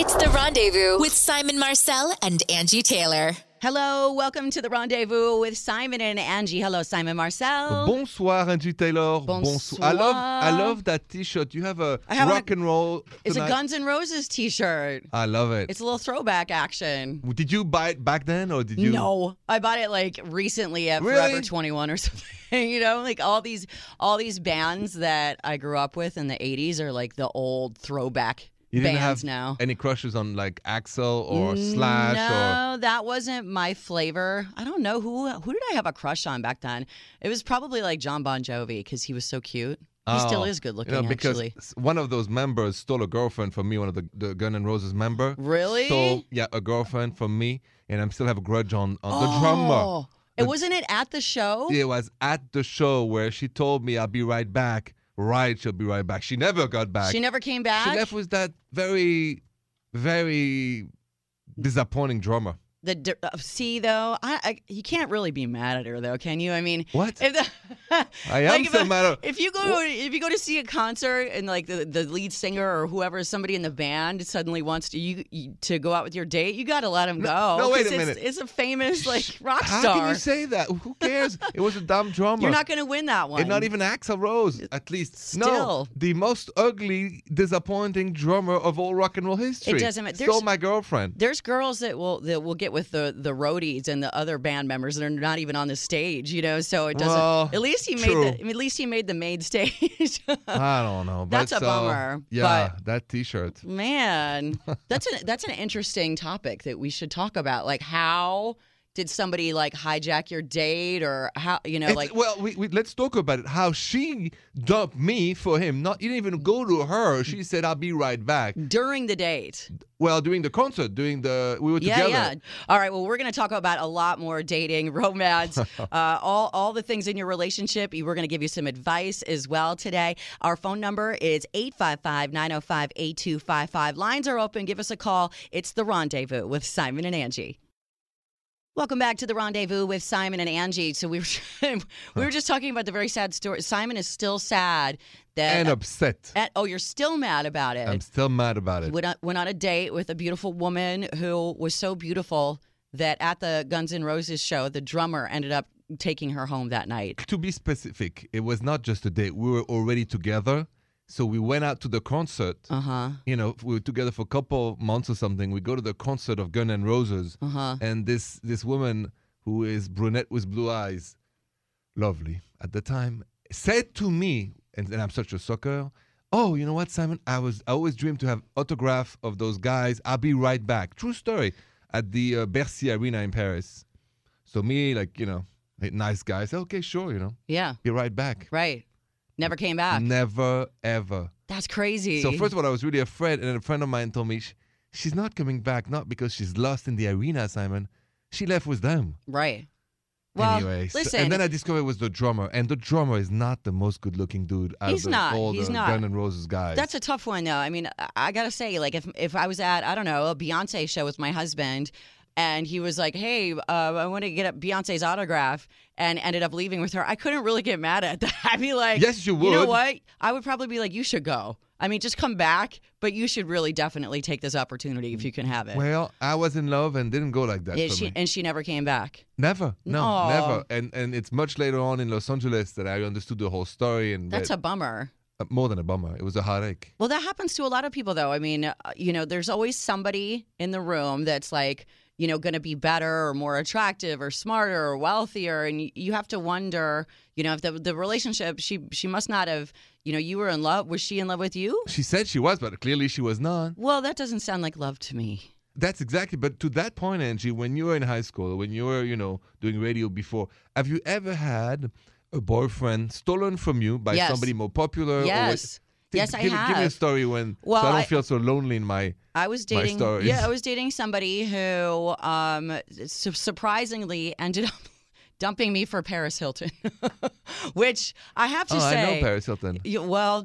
It's the rendezvous with Simon Marcel and Angie Taylor. Hello, welcome to the rendezvous with Simon and Angie. Hello, Simon Marcel. Bonsoir, Angie Taylor. Bonsoir. I love, I love that T-shirt. You have a I have a- rock and roll. It's a. Guns N' Roses T-shirt. I love it. It's a little throwback action. Did you buy it back then, or did you? No, I bought it like recently at Really? Forever 21 or something. you know, like all these all these bands that I grew up with in the 80s are like the old throwback You didn't bands have now. any crushes on like Axl or Slash no, that wasn't my flavor. I don't know who who did I have a crush on back then. It was probably like Jon Bon Jovi because he was so cute. He oh. still Oh, is good You looking, know, because actually. s- one of those members stole a girlfriend from me. One of the, the Gun N' Roses member Really? stole yeah a girlfriend from me, and I am still have a grudge on, on the Oh, drummer. It wasn't it at the show? It was at the show where she told me I'll be right back. Right, she'll be right back. She never got back. She never came back. She left with that very, very disappointing drummer. The uh, see though, I, I you can't really be mad at her though, can you? I mean, What? If the, I am like, so mad at- If you go to, if you go to see a concert and like the, the lead singer or whoever, somebody in the band suddenly wants to you, you to go out with your date, you got to let him go. no, wait a 'cause it's, minute. It's a famous like rock star How can you say that? Who cares? it was a dumb drummer. You're not going to win that one. and not even Axl Rose, at least. No, the most ugly, disappointing drummer of all rock and roll history. It doesn't matter. There's- my girlfriend. There's girls that will that will get with the the roadies and the other band members that are not even on the stage, you know. So it doesn't. Well, at least he true. made the. At least he made the main stage. I don't know. But That's a bummer, Yeah, that T-shirt. Man, that's an that's an interesting topic that we should talk about. Like how did somebody like hijack your date or how you know It's- like well, we, we, let's talk about it. How she dumped me for him. Not you didn't even go to her. She said, "I'll be right back." during the date? Well, during the concert, doing the we were Yeah, together. yeah. All right. Well, we're going to talk about a lot more dating, romance, uh, all all the things in your relationship. We're going to give you some advice as well today. Our phone number is 855-905-8255. Lines are open. Give us a call. It's the Rendezvous with Simon and Angie. Welcome back to the Rendezvous with Simon and Angie. So we were we were just talking about the very sad story. Simon is still sad that and upset. at, oh, you're still mad about it I'm still mad about it. went on, went on a date with a beautiful woman who was so beautiful that at the Guns N' Roses show, the drummer ended up taking her home that night. To be specific, it was not just a date. We were already together, so we went out to the concert. Uh huh. You know, we were together for a couple months or something. We go to the concert of Gun N' Roses, Uh huh. and this this woman who is brunette with blue eyes, lovely at the time, said to me, and, and I'm such a sucker. Oh, you know what, Simon? I was I always dreamed to have autograph of those guys. I'll be right back. True story. At the uh, Bercy Arena in Paris. So me, like you know, nice guy. I said, okay, sure, you know, Yeah. be right back. Right. Never came back. Never ever. That's crazy. So first of all, I was really afraid, and then a friend of mine told me "Sh- she's not coming back, not because she's lost in the arena, Simon. She left with them. right. Well, anyway, so- listen. and then I discovered it was the drummer, and the drummer is not the most good-looking dude out He's of the, not, all he's the not. Gun N' Roses guys. That's a tough one, though. I mean, I- I gotta say, like, if if I was at I don't know a Beyonce show with my husband, and he was like, "Hey, uh, I want to get a Beyonce's autograph," and ended up leaving with her, I couldn't really get mad at that. I'd be like, Yes, you would." You know what? I would probably be like, "You should go." I mean, just come back, but you should really definitely take this opportunity if you can have it. well, I was in love and didn't go like that Yeah, she, and she never came back. Never, no, Aw. never. And and it's much later on in Los Angeles that I understood the whole story, and That's that- a bummer. uh, more than a bummer. It was a heartache. Well, that happens to a lot of people, though. I mean, uh, you know, there's always somebody in the room that's like, you know, going to be better or more attractive or smarter or wealthier, and you, have to wonder, you know, if the the relationship she she must not have, you know, you were in love. Was she in love with you? She said she was, but clearly she was not. Well, that doesn't sound like love to me. That's exactly. But to that point, Angie, when you were in high school, when you were, you know, doing radio before, have you ever had a boyfriend stolen from you by Yes. somebody more popular? or Yes. Yes, I give, me- Give me a story when, Well, so I don't I- feel so lonely in my. I was My dating. stories. Yeah, I was dating somebody who, um, su- surprisingly ended up dumping me for Paris Hilton, which I have to oh, say. I know Paris Hilton. You, well,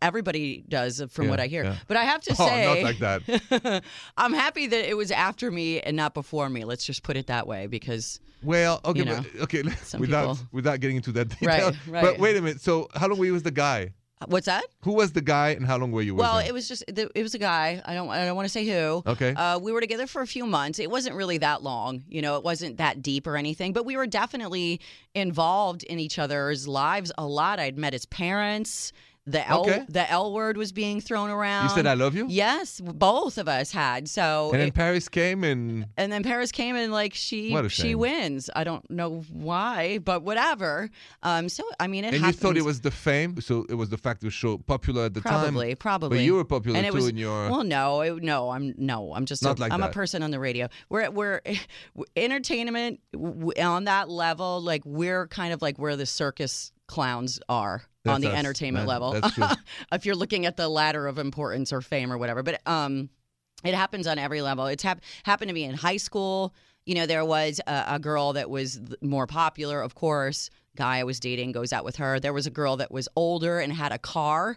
everybody does, from what I hear. yeah. But I have to Oh, say, not like that. I'm happy that it was after me and not before me. Let's just put it that way, because Well, okay, You know, but, okay. Without people- without getting into that detail. Right, right. But wait a minute. So how long were you with the guy? What's that? Who was the guy and how long were you with Well, him? it was just it was a guy. I don't I don't want to say who. Okay. Uh, we were together for a few months. It wasn't really that long. You know, it wasn't that deep or anything. But we were definitely involved in each other's lives a lot. I'd met his parents. The L Okay. the L word was being thrown around. you said I love you? Yes, both of us had. So And then it- Paris came and and then Paris came and like she she shame. wins. I don't know why, but whatever. Um, so I mean, it and you thought it was the fame, so it was the fact it was so popular at the time. probably probably. But you were popular and it too was in your. well, no, it, no, I'm no, I'm just Not a, like I'm a person on the radio. We're we're entertainment on that level. Like we're kind of like where the circus clowns are on the us. entertainment That- level. if you're looking at the ladder of importance or fame or whatever, but um, it happens on every level. It's hap- happened to me in high school. You know, there was a, a girl that was more popular, of course. Guy I was dating goes out with her. There was a girl that was older and had a car.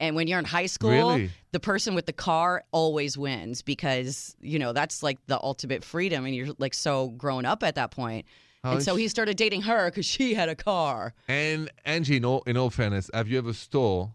And when you're in high school, Really? the person with the car always wins because, you know, that's like the ultimate freedom. And you're like so grown up at that point. How and so int- he started dating her because she had a car. And Angie, in all, in all fairness, have you ever stole?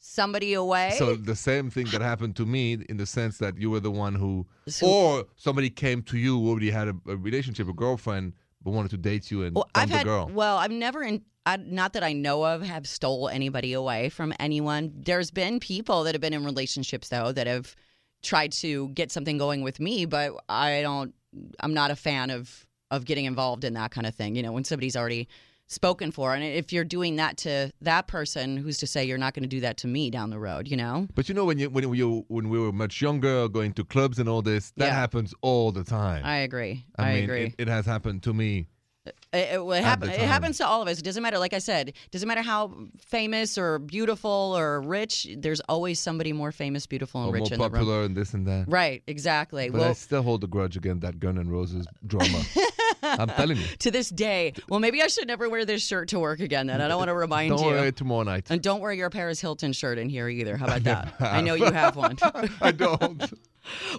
Somebody away. So the same thing that happened to me, in the sense that you were the one who, So- or somebody came to you who already had a, a relationship, a girlfriend, but wanted to date you and Well, dump I've the had girl. well, I've never in I, not that I know of have stole anybody away from anyone. There's been people that have been in relationships though that have tried to get something going with me, but I don't. I'm not a fan of of getting involved in that kind of thing. You know, when somebody's already spoken for, and if you're doing that to that person, who's to say you're not going to do that to me down the road? You know. But you know, when you when you when we were much younger, going to clubs and all this, that Yeah. happens all the time. I agree. I, mean, agree. It, it has happened to me. It, it, it, At it happens to all of us. It doesn't matter. Like I said, it doesn't matter how famous or beautiful or rich. There's always somebody more famous, beautiful, and Or rich more in the room. popular and this and that. Right. Exactly. But I still hold a grudge against that Gun and Roses drama. I'm telling you. to this day, well, maybe I should never wear this shirt to work again. Then I don't want to remind Don't you. worry, tomorrow night. And don't wear your Paris Hilton shirt in here either. How about that? I know you have one. I don't.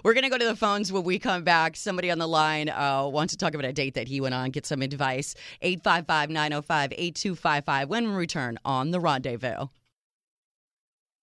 We're going to go to the phones when we come back. Somebody on the line uh, wants to talk about a date that he went on, get some advice. 855 905 8255 when we return on The Rendezvous.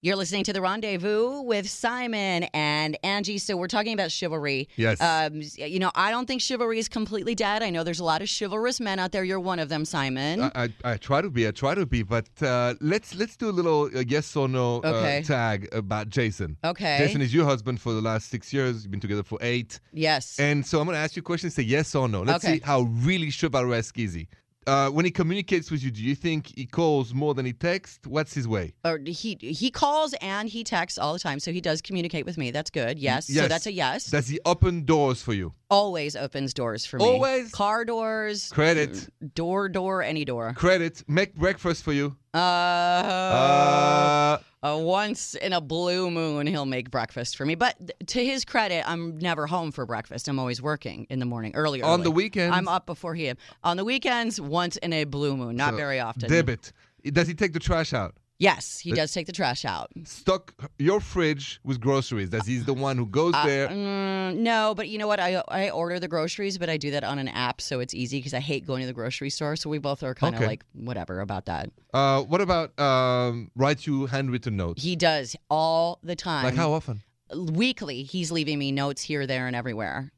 You're listening to The Rendezvous with Simon and Angie. So we're talking about chivalry. Yes. Um, you know, I don't think chivalry is completely dead. I know there's a lot of chivalrous men out there. You're one of them, Simon. I, I, I try to be. I try to be. But uh, let's let's do a little uh, yes or no uh, tag about Jason. okay. Jason is your husband for the last six years. You've been together for eight. yes. And so I'm going to ask you a question. Say yes or no. Let's Okay. see how really chivalresque is he. Uh, when he communicates with you, do you think he calls more than he texts? What's his way? or he he calls and he texts all the time, so he does communicate with me. That's good. Yes. yes. So that's a yes. Does he open doors for you? Always opens doors for me. Always? Car doors. Credit. Door, door, any door. Credit. Make breakfast for you. Uh, Uh, uh, once in a blue moon, he'll make breakfast for me. But th- to his credit, I'm never home for breakfast. I'm always working in the morning, early. on the weekends. I'm up before he is. On the weekends, once in a blue moon, not So, very often. Debit. Does he take the trash out? Yes, he does take the trash out. Stock your fridge with groceries. Does he's the one who goes there? Mm, no, but you know what? I I order the groceries, but I do that on an app, so it's easy because I hate going to the grocery store. So we both are kind of Okay. like whatever about that. Uh, what about um, write you handwritten notes? He does all the time. Like how often? Weekly, he's leaving me notes here, there, and everywhere.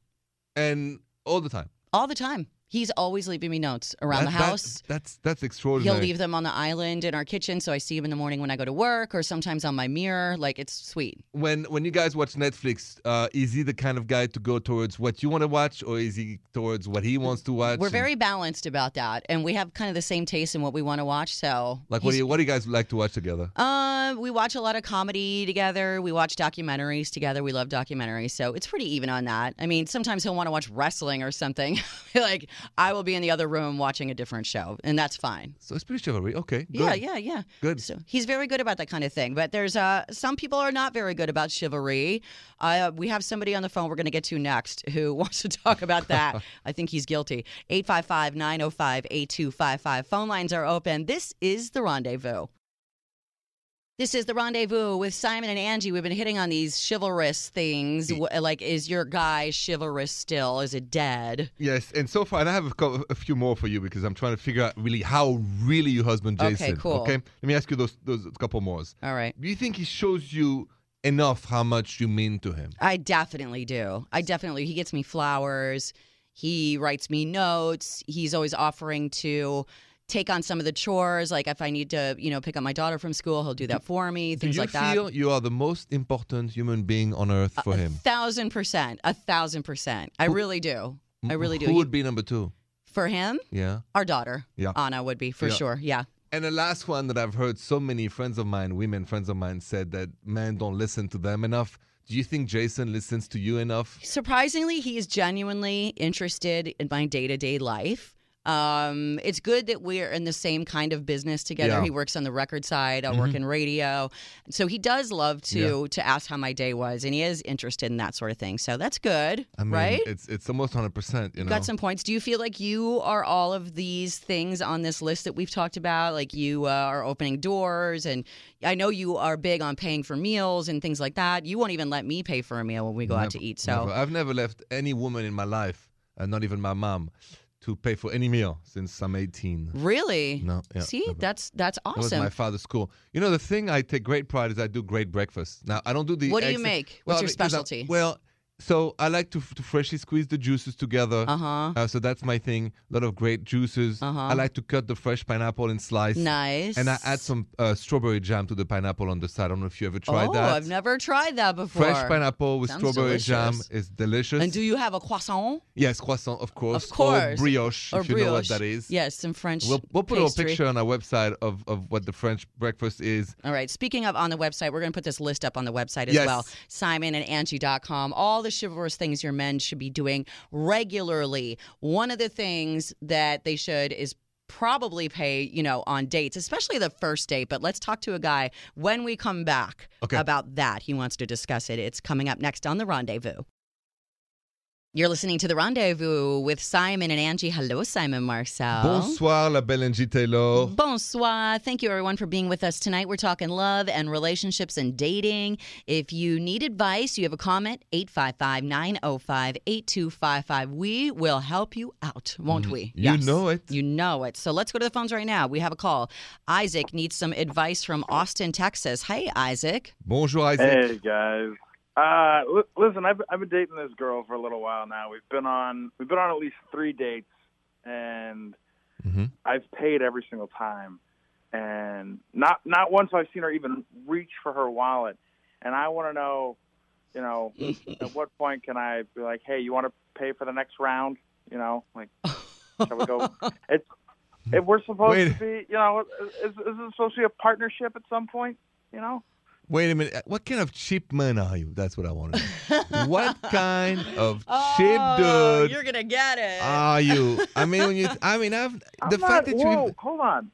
And all the time. All the time. He's always leaving me notes around That- the that- house. that's that's extraordinary. He'll leave them on the island in our kitchen, so I see him in the morning when I go to work, or sometimes on my mirror. Like it's sweet. when when you guys watch Netflix, uh, is he the kind of guy to go towards what you want to watch, or is he towards what he wants to watch? We're And, very balanced about that, and we have kind of the same taste in what we want to watch. So, like what do you what do you guys like to watch together? Uh, we watch a lot of comedy together. We watch documentaries together. We love documentaries, so it's pretty even on that. I mean, sometimes he'll want to watch wrestling or something. like I will be in the other room watching a different show, and that's fine. So it's pretty chivalry. Okay, good. Yeah, yeah, yeah. Good. So he's very good about that kind of thing. But there's uh some people are not very good about chivalry. Uh, we have somebody on the phone we're going to get to next who wants to talk about that. I think he's guilty. 855-905-8255. Phone lines are open. This is the rendezvous. This is the rendezvous with Simon and Angie. We've been hitting on these chivalrous things. Like, is your guy chivalrous still? Is it dead? Yes, and so far, and I have a, cou- a few more for you because I'm trying to figure out really how really your husband Jason. Okay, cool. Okay, let me ask you those those couple more. All right. Do you think he shows you enough how much you mean to him? I definitely do. I definitely. He gets me flowers. He writes me notes. He's always offering to take on some of the chores. Like if I need to, you know, pick up my daughter from school, he'll do that for me. Things like that. Do you feel you are the most important human being on earth for a him? thousand percent. A thousand percent. I really do. I really do. Who would be number two? for him, Yeah. our daughter, Yeah. Anna, would be for Yeah. sure. Yeah. And the last one that I've heard so many friends of mine, women friends of mine, said that men don't listen to them enough. Do you think Jason listens to you enough? Surprisingly, he is genuinely interested in my day to day life. Um, it's good that we're in the same kind of business together. Yeah. Mm-hmm. He works on the record side. I work in radio, so he does love to to ask how my day was, and he is interested in that sort of thing. So that's good, I mean, right? it's it's almost hundred percent. You know, Got some points. Do you feel like you are all of these things on this list that we've talked about? Like you uh, are opening doors, and I know you are big on paying for meals and things like that. You won't even let me pay for a meal when we go out to eat. So Never. I've never left any woman in my life, and not even my mom, to pay for any meal since I'm 18. really, No, yeah, see, never. that's that's That was awesome. my father's school. You know, the thing I take great pride is I do great breakfast. Now, I don't do the. What do you make? What's your because I- specialty? well, so I like to, to freshly squeeze the juices together. Uh huh. Uh, so that's my thing. A lot of great juices. Uh-huh. I like to cut the fresh pineapple in slice. Nice. And I add some uh, strawberry jam to the pineapple on the side. I don't know if you ever tried oh, that. Oh, I've never tried that before. Fresh pineapple with Sounds strawberry jam is delicious. And do you have a croissant yes, croissant, of course. Of course. Or brioche, or if brioche? you know what that is. Yes, some French. We'll, we'll put pastry. a picture on our website of, of what the French breakfast is. All right. Speaking of on the website, we're going to put this list up on the website as Yes. well. SimonandAngie.com. All the chivalrous things your men should be doing regularly. One of the things that they should is probably pay, you know, on dates, especially the first date. But let's talk to a guy when we come back Okay. about that. He wants to discuss it. It's coming up next on The Rendezvous. You're listening to The Rendezvous with Simon and Angie. Hello, Simon Marcel. Bonsoir, la belle Angie Taylor. Bonsoir. Thank you, everyone, for being with us tonight. We're talking love and relationships and dating. If you need advice, you have a comment, 855 905 8255. We will help you out, won't we? Mm-hmm. You know it. You know it. So let's go to the phones right now. We have a call. Isaac needs some advice from Austin, Texas. Hey, Isaac. Bonjour, Isaac. Hey guys. Uh, li- listen, I've I've been dating this girl for a little while now. We've been on we've been on at least three dates, and Mhm. I've paid every single time, and not not once I've seen her even reach for her wallet. And I want to know, you know, at what point can I be like, hey, you want to pay for the next round? You know, like, shall we go? It's if we're supposed Wait. to be, you know, is, is this supposed to be a partnership at some point? You know. Wait a minute. Uh, what kind of cheap man are you? That's what I want to know. what kind of oh, cheap Oh, dude You're going to get it. are you? I mean, when you, I mean, I've I'm the not, fact that whoa, you, hold on.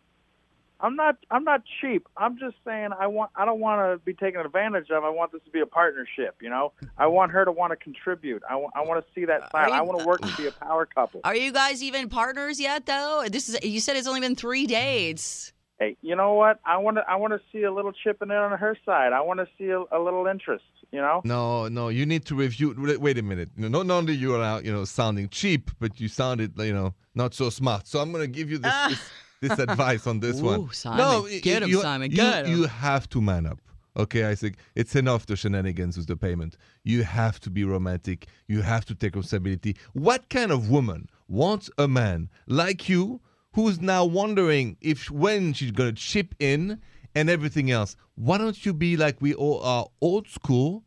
I'm not. I'm not cheap. I'm just saying. I want. I don't want to be taken advantage of. I want this to be a partnership. You know. I want her to want to contribute. I want. I want to see that side. you- I want to work to be a power couple. Are you guys even partners yet, though? This is you said it's only been three dates. Hey, you know what? I want to. I want to see a little chipping in on her side. I want to see a, a little interest. You know. no, no, you need to review. wait- Wait a minute. You know, not only you are out, you know, sounding cheap, but you sounded, you know, not so smart. So I'm gonna give you this. this this advice on this one. Ooh, Simon. No, Get him, you, Simon, You, him. you have to man up. Okay, Isaac. It's enough the shenanigans with the payment. You have to be romantic. You have to take responsibility. What kind of woman wants a man like you who's now wondering if when she's gonna chip in and everything else? Why don't you be like we all are, old school,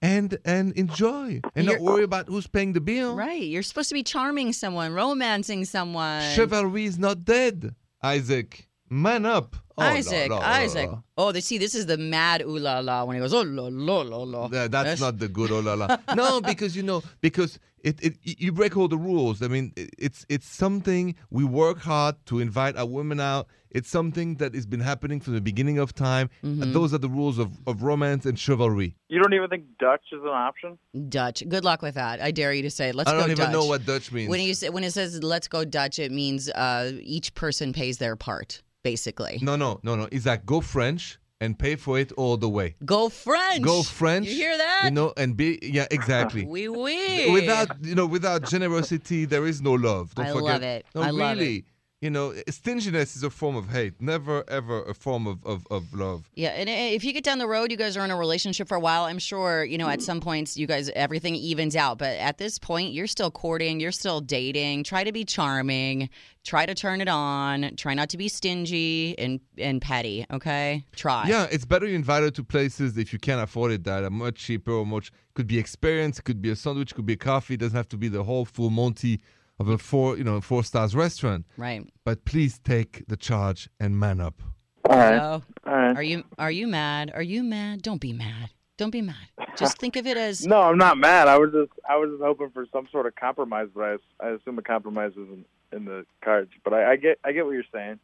and and enjoy and not You're- worry about who's paying the bill? Right. You're supposed to be charming someone, romancing someone. Chivalry is not dead, Isaac. Man up. Oh, Isaac, la, la, Isaac. la. Oh, they see, this is the mad ooh la la when he goes, oh la la la la. Th- that's not the good oh la la. No, because you know, because it, it you break all the rules. I mean, i- it's it's something we work hard to invite our women out. It's something that has been happening from the beginning of time. Mm-hmm. And those are the rules of, of romance and chivalry. You don't even think Dutch is an option? Dutch. Good luck with that. I dare you to say, let's go Dutch. I don't go even Dutch. know what Dutch means. When you say, when it says let's go Dutch, it means uh, each person pays their part, basically. no, no, no, no. Is that go French and pay for it all the way. Go French. Go French. You hear that? You know, and be yeah, exactly. Oui, oui. without you know, without generosity, there is no love. Don't I forget. love it. No, I love it. You know, stinginess is a form of hate. Never ever a form of, of, of love. Yeah, and eh, if you get down the road, you guys are in a relationship for a while. I'm sure you know at mm. some points you guys everything evens out, but at this point you're still courting, you're still dating. Try to be charming. Try to turn it on. Try not to be stingy and and petty. Okay, try. Yeah, it's better you invite her to places if you can't afford it that are much cheaper or much could be experience, could be a sandwich, could be a coffee. It doesn't have to be the whole full Monty of a four you know four stars restaurant. Right. But please take the charge and man up. All right. So, All right. are you are you mad? Are you mad? Don't be mad. Don't be mad. Just think of it as No, I'm not mad. I was just I was just hoping for some sort of compromise, but I, I assume a compromise isn't in the cards. But I, I get I get what you're saying.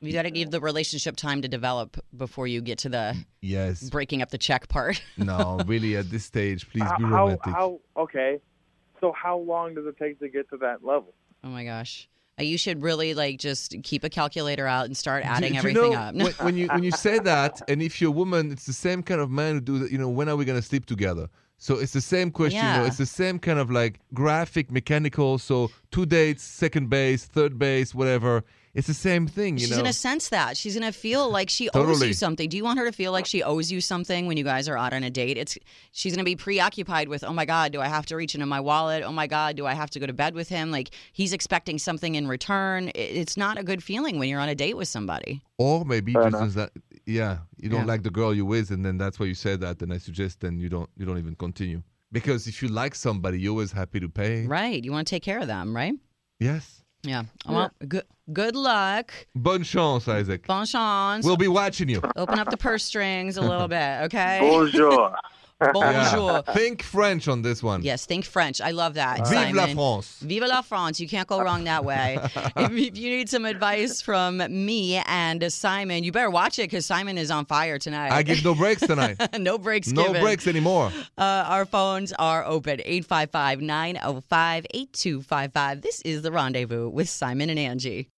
you got to give the relationship time to develop before you get to the Yes. breaking up the check part. no, really at this stage, please how, be how romantic. how okay? So how long does it take to get to that level? Oh my gosh. Uh, You should really like just keep a calculator out and start adding do you everything know, up. when, when you when you say that, and if you're a woman, it's the same kind of man who do that. You know, when are we gonna sleep together? So it's the same question. You know, Yeah. it's the same kind of like graphic, mechanical. So two dates, second base, third base, whatever. It's the same thing. You She's know. gonna sense that. She's gonna feel like she owes you something. Do you want her to feel like she owes you something when you guys are out on a date? It's she's gonna be preoccupied with, oh my god, do I have to reach into my wallet? Oh my god, do I have to go to bed with him? Like he's expecting something in return. It's not a good feeling when you're on a date with somebody. or maybe Fair just that, yeah, you don't Yeah. like the girl you with, and then that's why you said that. And I suggest then you don't you don't even continue because if you like somebody, you're always happy to pay. Right. You want to take care of them, right? Yes. Yeah. Well, good good luck. Bonne chance, Isaac. Bon chance. We'll be watching you. Open up the purse strings a little bit, okay? Bonjour. Bonjour. Yeah. Think French on this one. Yes, think French. I love that. Vive la France. Vive la France. You can't go wrong that way. if, if you need some advice from me and Simon, you better watch it because Simon is on fire tonight. I give no breaks tonight. no breaks no given. breaks anymore. Uh, our phones are open 855 905 8255. This is The Rendezvous with Simon and Angie.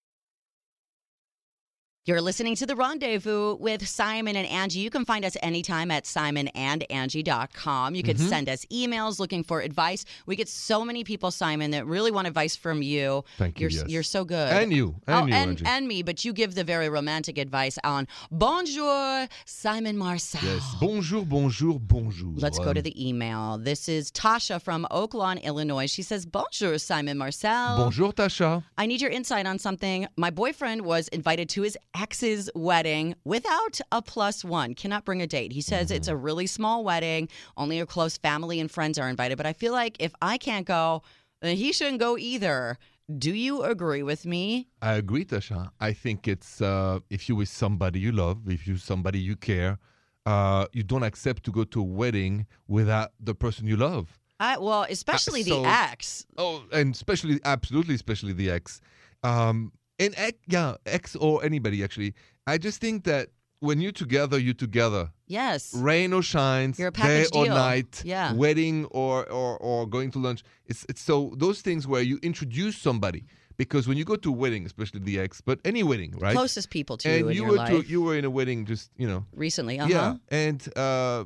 You're listening to The Rendezvous with Simon and Angie. You can find us anytime at simonandangie.com. You can Mm-hmm. send us emails looking for advice. We get so many people, Simon, that really want advice from you. Thank you, You're, yes. you're so good. And you. And oh, you, and, Angie. and me, but you give the very romantic advice on Bonjour, Simon Marcel. Yes. Bonjour, bonjour, bonjour. Let's go to the email. This is Tasha from Oak Lawn, Illinois. She says, Bonjour, Simon Marcel. Bonjour, Tasha. I need your insight on something. My boyfriend was invited to his ex's wedding without a plus one. Cannot bring a date. He says it's Mm-hmm. a really small wedding. Only a close family and friends are invited. But I feel like if I can't go, then he shouldn't go either. Do you agree with me? I agree, Tasha. I think it's uh, if you with somebody you love, if you somebody you care, uh, you don't accept to go to a wedding without the person you love. I, well, especially so- the ex. Oh, and especially, absolutely, especially the ex. Um, and ex, yeah, ex or anybody actually. I just think that when you're together, you're together. Yes. Rain or shines, You're a day package or night, Yeah. wedding or, or or going to lunch. It's it's so those things where you introduce somebody because when you go to a wedding, especially the ex, but any wedding, right? Closest people to you and in you your were life. to you were in a wedding just you know recently. Uh-huh. yeah and uh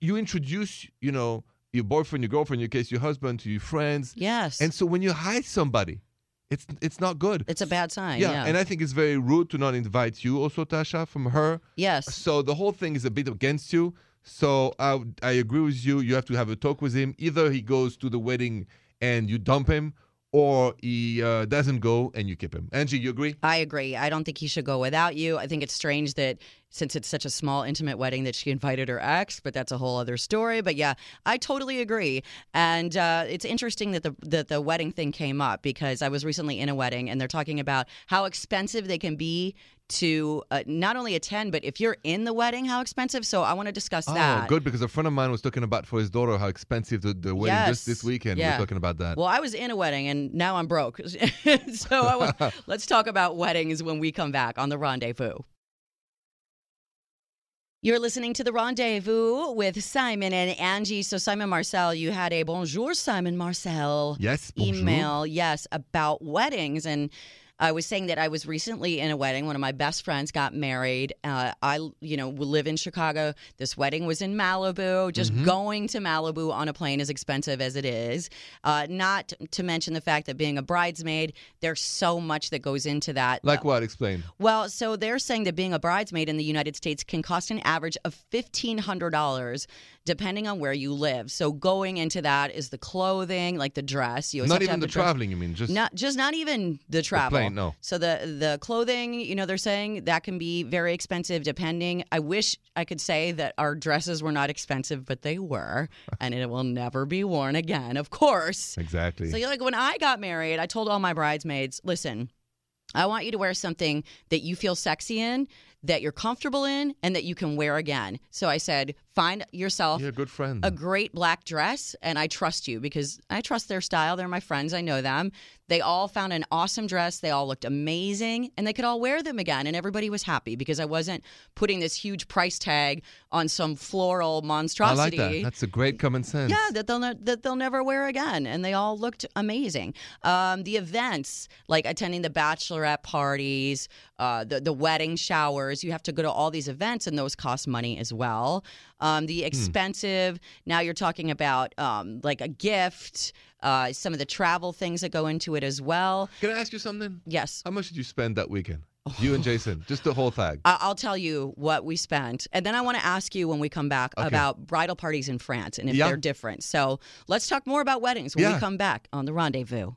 you introduce you know your boyfriend your girlfriend your case your husband to your friends Yes. and so when you hide somebody it's it's not good it's a bad sign. yeah, Yeah. and i think it's very rude to not invite you also tasha from her yes. so the whole thing is a bit against you so i i agree with you you have to have a talk with him either he goes to the wedding and you dump him or he uh, doesn't go and you keep him angie you agree I agree. I don't think he should go without you. I think it's strange that since it's such a small, intimate wedding, that she invited her ex, but that's a whole other story. But yeah, I totally agree. And uh, it's interesting that the that the wedding thing came up because I was recently in a wedding, and they're talking about how expensive they can be to uh, not only attend, but if you're in the wedding, how expensive. So I want to discuss that. Oh, good because a friend of mine was talking about for his daughter how expensive the, the wedding just this weekend. Yeah. We're talking about that. Well, I was in a wedding and now I'm broke. so I wa- let's talk about weddings when we come back on the rendezvous. You're listening to the rendezvous with Simon and Angie. So, Simon Marcel, you had a bonjour, Simon Marcel yes, bonjour. email, yes, about weddings. And I was saying that I was recently in a wedding. One of my best friends got married. Uh, I, you know, live in Chicago. This wedding was in Malibu. Just Mm-hmm. going to Malibu on a plane is expensive as it is. Uh, not to mention the fact that being a bridesmaid, there's so much that goes into that. Like what? Explain. Well, so they're saying that being a bridesmaid in the United States can cost an average of $1,500 depending on where you live. So going into that is the clothing, like the dress. You Not even the dress. traveling. You mean just Not just not even the travel. plane, no. So the the clothing, you know, they're saying that can be very expensive depending. I wish I could say that our dresses were not expensive, but they were, and it will never be worn again, of course. exactly. So, you're like when I got married, I told all my bridesmaids, listen, I want you to wear something that you feel sexy in, that you're comfortable in, and that you can wear again. So I said, find yourself a good friend. a great black dress, and I trust you because I trust their style. They're my friends, I know them. They all found an awesome dress. They all looked amazing, and they could all wear them again. And everybody was happy because I wasn't putting this huge price tag on some floral I monstrosity. like that. That's a great common sense. Yeah, that they'll ne- that they'll never wear again, and they all looked amazing. Um, the events, like attending the bachelorette parties, uh, the the wedding showers, you have to go to all these events, and those cost money as well. Um, the expensive. Now you're talking about um, like a gift, uh, some of the travel things that go into it as well. Can I ask you something? Yes. How much did you spend that weekend? You and Jason, just the whole thing. I'll tell you what we spent. And then I want to ask you when we come back Okay. about bridal parties in France and if Yeah. they're different. So let's talk more about weddings when Yeah. we come back on The Rendezvous.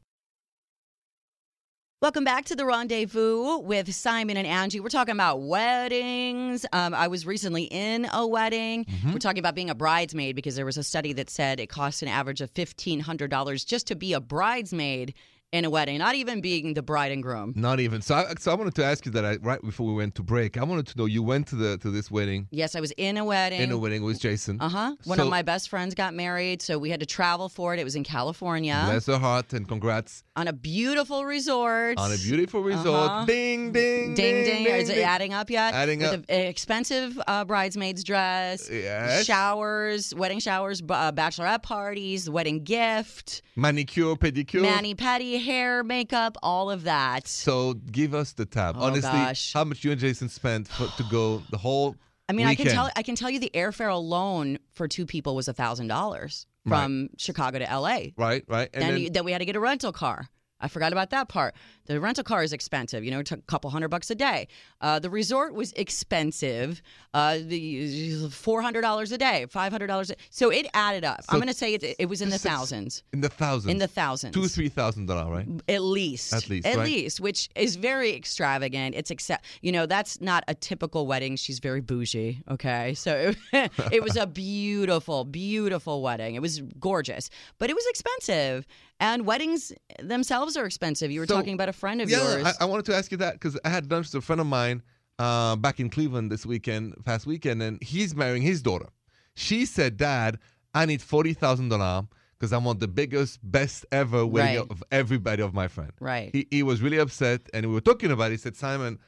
Welcome back to The Rendezvous with Simon and Angie. We're talking about weddings. Um, I was recently in a wedding. Mm-hmm. We're talking about being a bridesmaid because there was a study that said it costs an average of $1,500 just to be a bridesmaid in a wedding, not even being the bride and groom. Not even. So, I, so I wanted to ask you that I, right before we went to break. I wanted to know you went to the to this wedding Yes, I was in a wedding. in a wedding with Jason. Uh huh. One So- of my best friends got married, so we had to travel for it. It was in California Bless her heart and congrats on a beautiful resort. on a beautiful resort. Uh-huh. Ding ding Ding ding. ding. Is it adding up yet? Adding With up. an expensive uh, bridesmaid's dress, Yes. showers, wedding showers, b- uh, bachelorette parties, wedding gift, Manicure, pedicure. mani pedi, hair, makeup, all of that. So give us the tab. Oh, Honestly, gosh. how much you and Jason spent for, to go the whole I mean, I can tell. I can tell you the airfare alone for two people was a thousand dollars from Chicago to L.A. Right, right. And then, then, then we had to get a rental car. I forgot about that part. The rental car is expensive. You know, it took a couple hundred bucks a day. Uh, the resort was expensive. Uh, the four hundred dollars a day, five hundred dollars. So it added up. I'm going to say it, it was in the thousands. in the thousands. In the thousands. two, three thousand dollars, right? At least. At least, At right? least, which is very extravagant. It's accept. You know, that's not a typical wedding. She's very bougie. Okay, so it, it was a beautiful, beautiful wedding. It was gorgeous, but it was expensive. And weddings themselves are expensive. You were So- talking about a friend of yeah, yours. I, I wanted to ask you that because I had lunch with a friend of mine uh, back in Cleveland this weekend, past weekend, and he's marrying his daughter. She said, "Dad, I need forty thousand dollars because I want the biggest, best ever wedding Right. of everybody of my friend." right. He, he was really upset, and we were talking about. it. He said, "Simon."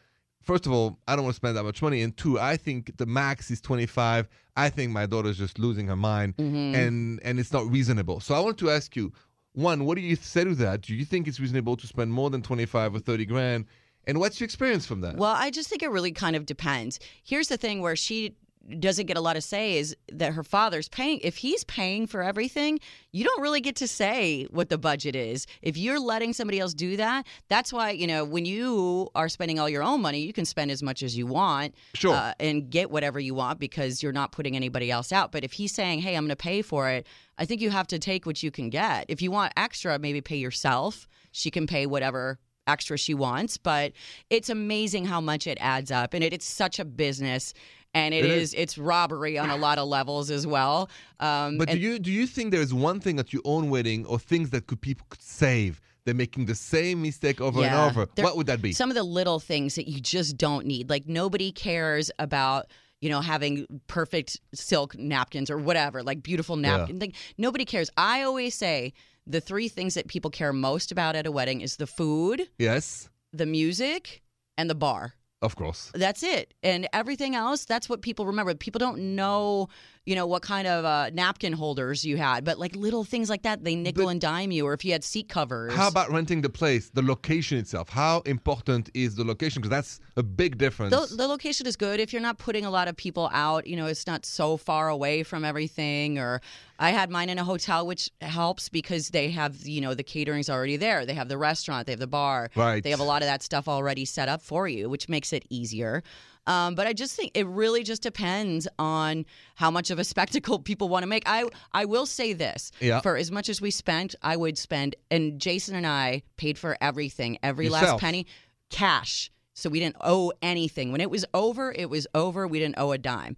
First of all, I don't want to spend that much money, and two, I think the max is twenty five. I think my daughter's just losing her mind, Mm-hmm. and and it's not reasonable. So I want to ask you, one, what do you say to that? Do you think it's reasonable to spend more than 25 or 30 grand? And what's your experience from that? Well, I just think it really kind of depends. Here's the thing where she doesn't get a lot of say is that her father's paying if he's paying for everything you don't really get to say what the budget is. If you're letting somebody else do that that's why you know when you are spending all your own money you can spend as much as you want Sure. uh, and get whatever you want because you're not putting anybody else out. But if he's saying hey i'm going to pay for it i think you have to take what you can get. If you want extra maybe pay yourself. She can pay whatever extra she wants but it's amazing how much it adds up and it, it's such a business and It it is. is, it's robbery on a lot of levels as well um, but do you do you think there's one thing at your own wedding or things that could people could save? They're making the same mistake over Yeah. and over. There- what would that be? Some of the little things that you just don't need. Like nobody cares about you know having perfect silk napkins or whatever, like beautiful Yeah. napkins. Like nobody cares. I always say the three things that people care most about at a wedding is the food, yes, the music, and the bar. Of course. That's it. And everything else, that's what people remember. People don't know you know, what kind of uh, napkin holders you had, but like little things like that, they nickel But- and dime you, or if you had seat covers. How about renting the place, the location itself? How important is the location? Because that's a big difference. the, the location is good if you're not putting a lot of people out. You know, it's not so far away from everything. Or I had mine in a hotel, which helps because they have you know the catering's already there. They have the restaurant, they have the bar, Right. They have a lot of that stuff already set up for you, which makes it easier. Um, but I just think it really just depends on how much of a spectacle people want to make. I I will say this: Yeah. for as much as we spent, I would spend, and Jason and I paid for everything, every last penny, cash. So we didn't owe anything. When it was over, it was over. We didn't owe a dime.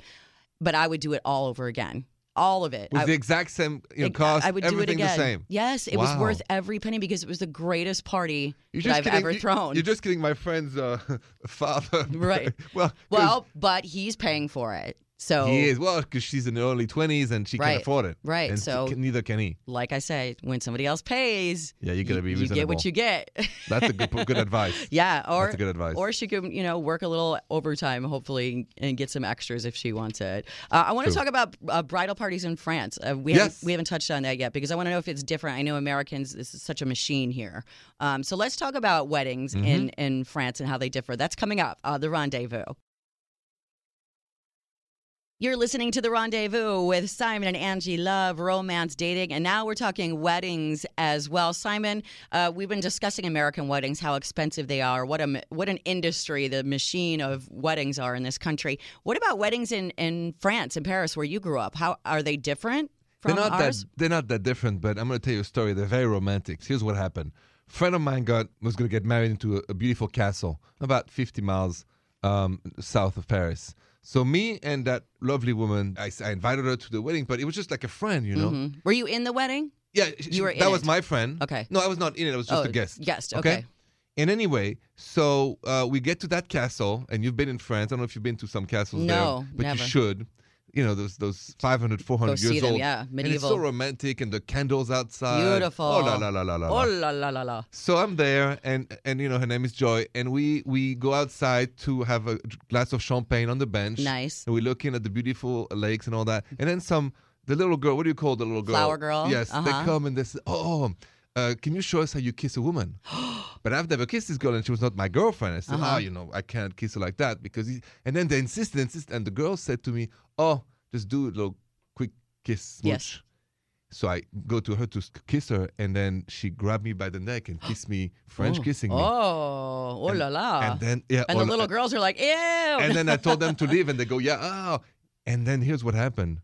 But I would do it all over again. All of it. With I, the exact same you know, cost, I would do it again. the same. Yes, it was worth every penny because it was the greatest party You're that I've kidding. ever you- thrown. You're just kidding my friend's uh, father. Right. well, well, but he's paying for it. So he is. Well, because she's in the early 20s and she Right. can afford it. Right, And so- neither can he. like I say, when somebody else pays, Yeah, you gotta be you get what you get. That's a good, good advice. yeah, or That's good advice. or she can you know, work a little overtime, hopefully, and get some extras if she wants it. Uh, I want to talk about uh, bridal parties in France. Uh, we Yes. haven't we haven't touched on that yet because I want to know if it's different. I know Americans, this is such a machine here. Um, so let's talk about weddings Mm-hmm. in in France and how they differ. That's coming up. Uh, the rendezvous. You're listening to The Rendezvous with Simon and Angie Love, romance, dating, and now we're talking weddings as well. Simon, uh, we've been discussing American weddings, how expensive they are, what a what an industry the machine of weddings are in this country. What about weddings in, in France, in Paris, where you grew up? How are they different from they're not ours? that they're not that different, but I'm going to tell you a story. They're very romantic. Here's what happened. A friend of mine got was going to get married into a, a beautiful castle about 50 miles um, south of Paris. So me and that lovely woman, I invited her to the wedding, but it was just like a friend, you know. Mhm. Were you in the wedding? Yeah, she- You were that was it. my friend. Okay. No, I was not in it. I was just Oh, a guest. guest, okay. And anyway, so uh, we get to that castle, and you've been in France. I don't know if you've been to some castles No, there, but never. you should. You know, those those 500, 400 Go see years them, old. yeah, And it's so romantic, and the candles outside. Beautiful. Oh la la la la la. Oh la. la la la. So I'm there, and and you know her name is Joy, and we we go outside to have a glass of champagne on the bench. Nice. And we're looking at the beautiful lakes and all that, and then some. The little girl, what do you call the little girl? Flower girl? Yes, they Uh-huh. come and they say, "Oh, uh, can you show us how you kiss a woman?" but I've never kissed this girl, and she was not my girlfriend. I said, Uh-huh. "Oh, you know, I can't kiss her like that because." He, and then they insisted, insisted, and the girl said to me, "Oh, just do a little quick kiss." Yes. smooch." So I go to her to kiss her, and then she grabbed me by the neck and kissed me, French oh. kissing me. Oh, oh la la. And then yeah, And the oh, little girls are like, ew. and then I told them to leave, and they go, "Yeah, oh." And then here's what happened.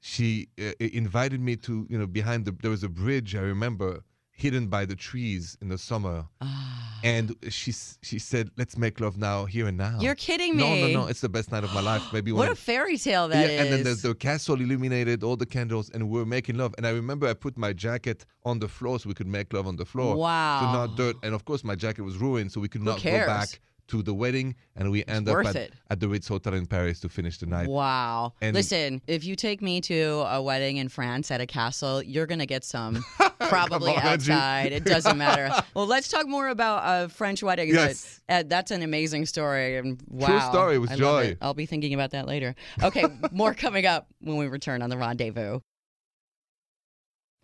She uh, invited me to, you know, behind the there was a bridge I remember hidden by the trees in the summer, Ah. and she she said, "Let's make love now, here and now." You're kidding me. no, no! No. It's the best night of my life. Maybe What a fairy tale that is. yeah, and then the, the castle illuminated, all the candles, and we are making love. And I remember I put my jacket on the floor so we could make love on the floor. Wow. So not dirt. And of course, my jacket was ruined, so we could not go back to the wedding. And we end up at, at the Ritz Hotel in Paris to finish the night. Wow. And- Listen, if you take me to a wedding in France at a castle, you're going to get some probably Come on, Angie. outside. It doesn't matter. well, let's talk more about uh, French weddings. Yes. Uh, that's an amazing story. And wow. True story with I joy. It. I'll be thinking about that later. Okay, more coming up when we return on the rendezvous.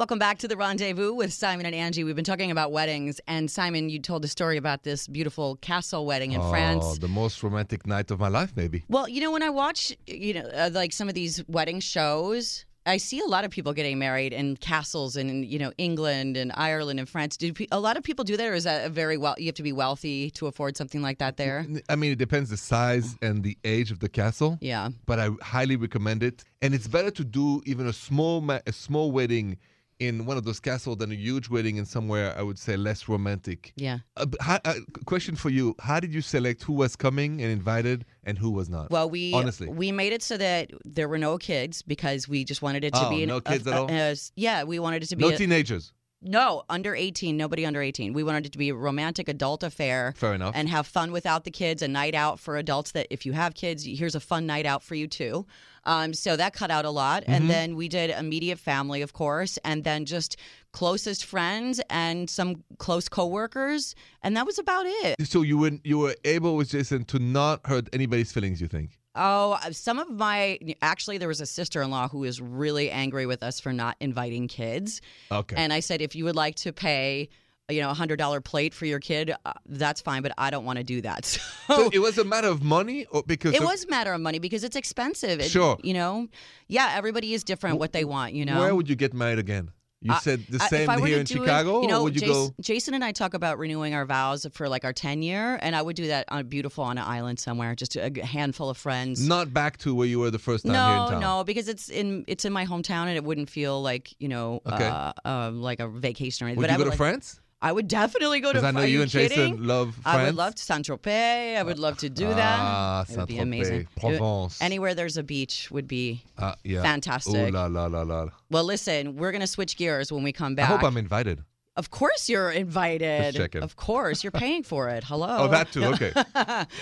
Welcome back to the rendezvous with Simon and Angie. We've been talking about weddings, and Simon, you told a story about this beautiful castle wedding in oh, France. the most romantic night of my life, maybe. Well, you know, when I watch, you know, uh, like some of these wedding shows, I see a lot of people getting married in castles in, you know, England and Ireland and France. Do a lot of people do that, or is that a very well? You have to be wealthy to afford something like that there. I mean, it depends the size and the age of the castle. Yeah. but I highly recommend it. And it's better to do even a small ma- a small wedding in one of those castles than a huge wedding in somewhere I would say less romantic. Yeah. Uh, how, uh, question for you: How did you select who was coming and invited and who was not? Well, we honestly, we made it so that there were no kids because we just wanted it to Oh, be an, no a- kids at a- all? a- yeah, we wanted it to be no a- teenagers. No under eighteen. Nobody under eighteen. We wanted it to be a romantic adult affair. Fair enough. and have fun without the kids. A night out for adults that if you have kids, here's a fun night out for you too. Um, so that cut out a lot. Mm-hmm. And then we did immediate family, of course, and then just closest friends and some close coworkers, and that was about it. so you were you were able with Jason to not hurt anybody's feelings. You think? Oh, uh, some of my actually, there was a sister in law who was really angry with us for not inviting kids. Okay. And I said, if you would like to pay, you know, a hundred dollar plate for your kid, uh, that's fine, but I don't want to do that. So, so it was a matter of money, or because it of- was a matter of money because it's expensive. It- Sure. You know, yeah, everybody is different what they want. You know, Where would you get married again? You said the I- same I here in do it- Chicago, you know, or would you Jason, go? Jason and I talk about renewing our vows for like our 10 year, and I would do that on a beautiful on an island somewhere, just a handful of friends. Not back to where you were the first time here in no, town. no, because it's in it's in my hometown, and it wouldn't feel like you know, Okay. uh, uh, like a vacation or anything. Would but you I go would to like, France? I would definitely go to. I know you, and kidding? Jason love France. I would love to Saint Tropez. I would love to do that. Ah, it would be amazing. Provence. Anywhere there's a beach would be Uh, yeah. fantastic. Oh la la la la. Well, listen, we're gonna switch gears when we come back. I hope I'm invited. Of course you're invited. Checking. Of course, you're paying for it. Hello. Oh, that too. Okay.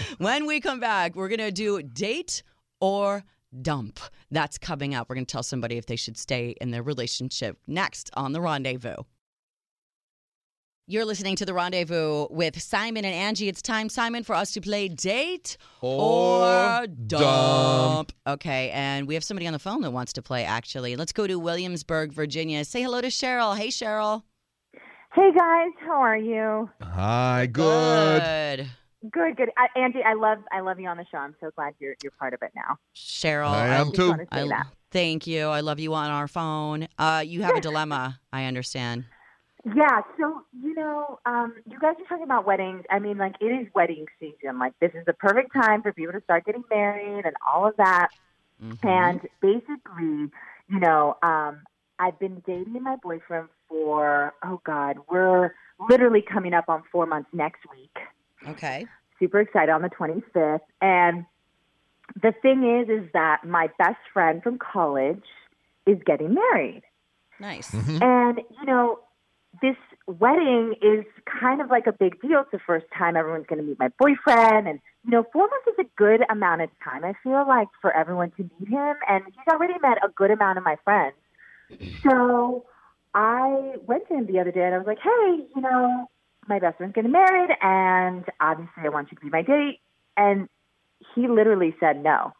when we come back, we're going to do date or dump. That's coming up. We're going to tell somebody if they should stay in their relationship next on The Rendezvous. You're listening to The Rendezvous with Simon and Angie. It's time, Simon, for us to play date or dump. Okay, and we have somebody on the phone that wants to play, actually. Let's go to Williamsburg, Virginia. Say hello to Cheryl. Hey, Cheryl. Hey guys, how are you? Hi, good. Good. Good, good. I, Angie, I love I love you on the show. I'm so glad you're you're part of it now. Cheryl. I I- am Just too. wanna I, that. thank you. I love you on our phone. Uh, you have a dilemma. I understand. Yeah, so you know, um, you guys are talking about weddings. I mean, like it is wedding season. Like this is the perfect time for people to start getting married and all of that. Mhm. And basically, you know, um, I've been dating my boyfriend for oh god, we're literally coming up on four months next week. Okay. super excited on the 25th. And the thing is, is that my best friend from college is getting married. Nice. Mhm. And, you know, this wedding is kind of like a big deal. It's the first time everyone's going to meet my boyfriend. And, you know, four months is a good amount of time, I feel like, for everyone to meet him. And he's already met a good amount of my friends. So I went to him the other day and I was like, hey, you know, my best friend's getting married and obviously I want you to be my date. And he literally said no.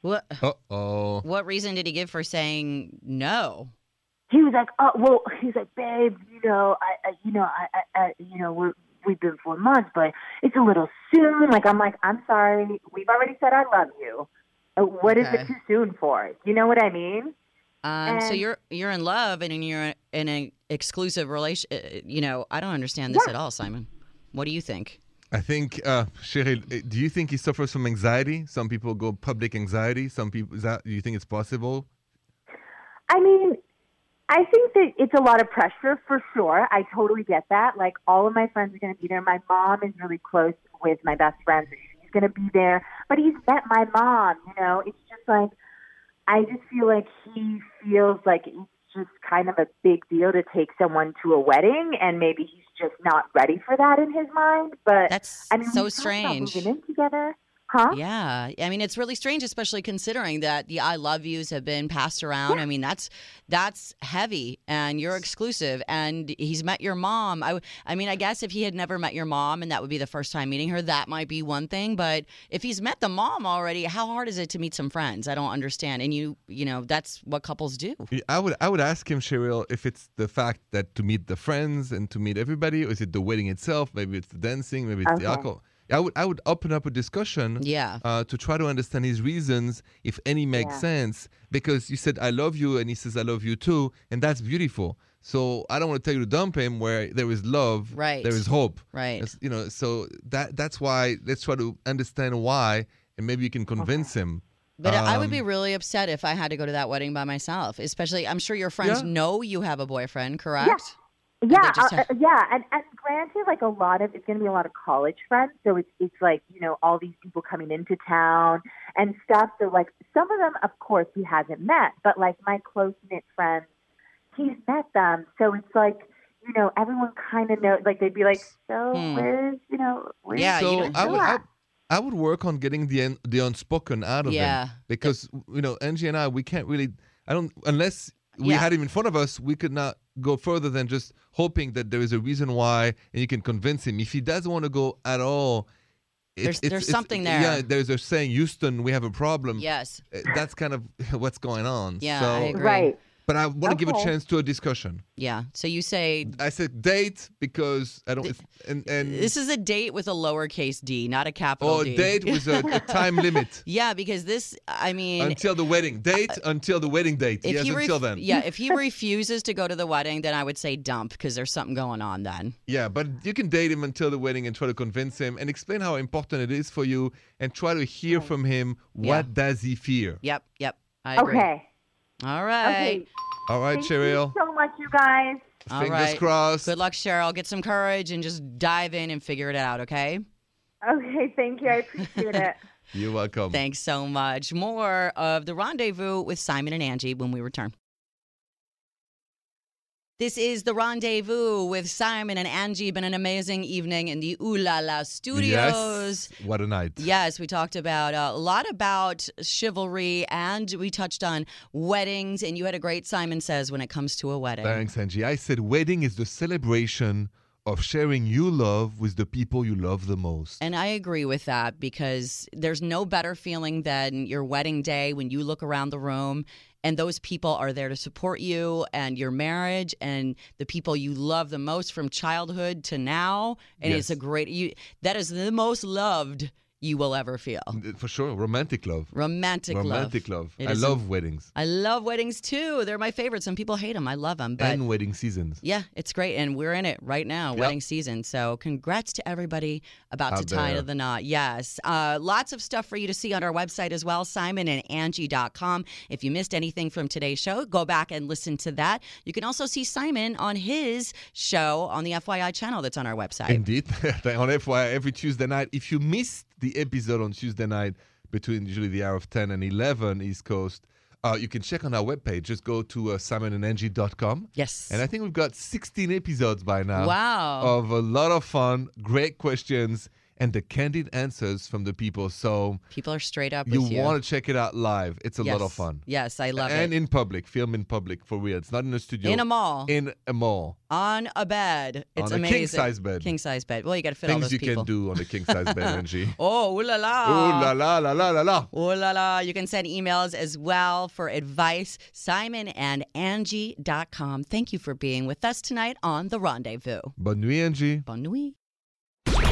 What oh. what reason did he give for saying no? He was like, oh, well, he's like, babe, you know, I, I you know, I, I, I you know, we're, we've been four months, but it's a little soon. Like, I'm like, I'm sorry. We've already said I love you. Uh, What is Okay. it too soon for? You know what I mean? Um, so you're you're in love and you're in an exclusive relation. uh, You know, I don't understand this Yeah. at all, Simon. What do you think? I think, uh, Cheryl, uh, do you think he suffers from anxiety? Some people go public anxiety. Some people, is that, do you think it's possible? I mean, I think that it's a lot of pressure for sure. I totally get that. Like all of my friends are going to be there. My mom is really close with my best friend, so she's going to be there. But he's met my mom. You know, it's just like I just feel like he feels like it's just kind of a big deal to take someone to a wedding, and maybe he's just not ready for that in his mind. But That's I mean, so we talked about strange. Moving in together, huh? Yeah, I mean it's really strange, especially considering that the "I love yous" have been passed around. I mean that's that's heavy, and you're exclusive, and he's met your mom. I, I mean, I guess if he had never met your mom, and that would be the first time meeting her, that might be one thing. But if he's met the mom already, how hard is it to meet some friends? I don't understand. And you, you know, that's what couples do. I would I would ask him, Cheryl, if it's the fact that to meet the friends and to meet everybody, or is it the wedding itself? Maybe it's the dancing, maybe it's the Okay. alcohol. I would I would open up a discussion Yeah. uh, to try to understand his reasons, if any make Yeah. sense. Because you said I love you, and he says I love you too, and that's beautiful. So I don't want to tell you to dump him where there is love, Right. There is hope, Right. It's- you know. So that that's why let's try to understand why, and maybe you can convince him. But I would be Um, really upset if I had to go to that wedding by myself. Especially, I'm sure your friends Yeah. know you have a boyfriend, correct? Yeah, They just uh, have- uh, yeah, and, and granted, like a lot of it's going to be a lot of college friends, so it's it's like you know all these people coming into town and stuff. So like some of them, of course, he hasn't met, but like my close knit friends, he's met them. So it's like you know everyone kind of knows. Like they'd be like, so Hmm. where's you know where's Yeah, so don't I would, I, that. I would work on getting the un, the unspoken out of Yeah. him because you know Angie and I we can't really I don't unless we Yeah. had him in front of us we could not go further than just hoping that there is a reason why and you can convince him if he doesn't want to go at all There's- there's something there. Yeah, there's a saying, Houston, we have a problem. Yes. Uh, That's kind of what's going on. Yeah, So, I agree. Right. But I want to give a chance to a discussion. Yeah. So you say I said date because I don't. It's, and and this is a date with a lowercase d, not a capital or D. date with a, a time limit yeah, because this, I mean, until the wedding. Date until the wedding date. if yes, he until then. yeah, if he refuses to go to the wedding, then I would say dump because there's something going on then. Yeah, but you can date him until the wedding and try to convince him and explain how important it is for you and try to hear from him what Yeah. does he fear. Yep, yep. I agree. Okay. All right. Okay. All right, Thank Cheryl. you so much, you guys. All Fingers right. crossed. Good luck, Cheryl. Get some courage and just dive in and figure it out, okay? Okay, thank you. I appreciate it. You're welcome. Thanks so much. More of the rendezvous with Simon and Angie when we return. This is the rendezvous with Simon and Angie. Been an amazing evening in the Ooh La La studios. Yes. What a night. Yes, we talked about uh, a lot about chivalry and we touched on weddings. And you had a great Simon Says when it comes to a wedding. Thanks, Angie. I said wedding is the celebration of sharing your love with the people you love the most. And I agree with that because there's no better feeling than your wedding day when you look around the room and those people are there to support you and your marriage and the people you love the most from childhood to now. And it's a great you that is the most loved you will ever feel. For sure, romantic love. Romantic, love. romantic love. love. I love weddings I love weddings too. They're my favorite. Some people hate them. I love them. But and wedding seasons. yeah, it's great. And we're in it right now, Yep. wedding season. So congrats to everybody about to Out tie to there. the knot. Yes. Uh, lots of stuff for you to see on our website as well, simonandangie.com. If you missed anything from today's show, go back and listen to that. You can also see Simon on his show on the FYI channel that's on our website. Indeed. on FYI, every Tuesday night. If you missed the episode on Tuesday night between usually the hour of 10 and 11 East Coast, uh, you can check on our webpage. Just go to uh, simonandangie.com. yes. And I think we've got 16 episodes by now wow. of a lot of fun, great questions, and the candid answers from the people. So People are straight up you with you. want to check it out live. It's a lot of fun. Yes, I love and it. And in public, film in public for real. It's not in a studio. In a mall. In a mall. on a bed. It's On a amazing. king-size bed. King size bed. Well, you got to fit all Things those you people. can do on a king size bed, Angie. Oh, ooh la la. Ooh la la la la la la. Ooh la la. You can send emails as well for advice. Simon and Angie.com. Thank you for being with us tonight on The Rendezvous. Bonne nuit, Angie. Bonne nuit.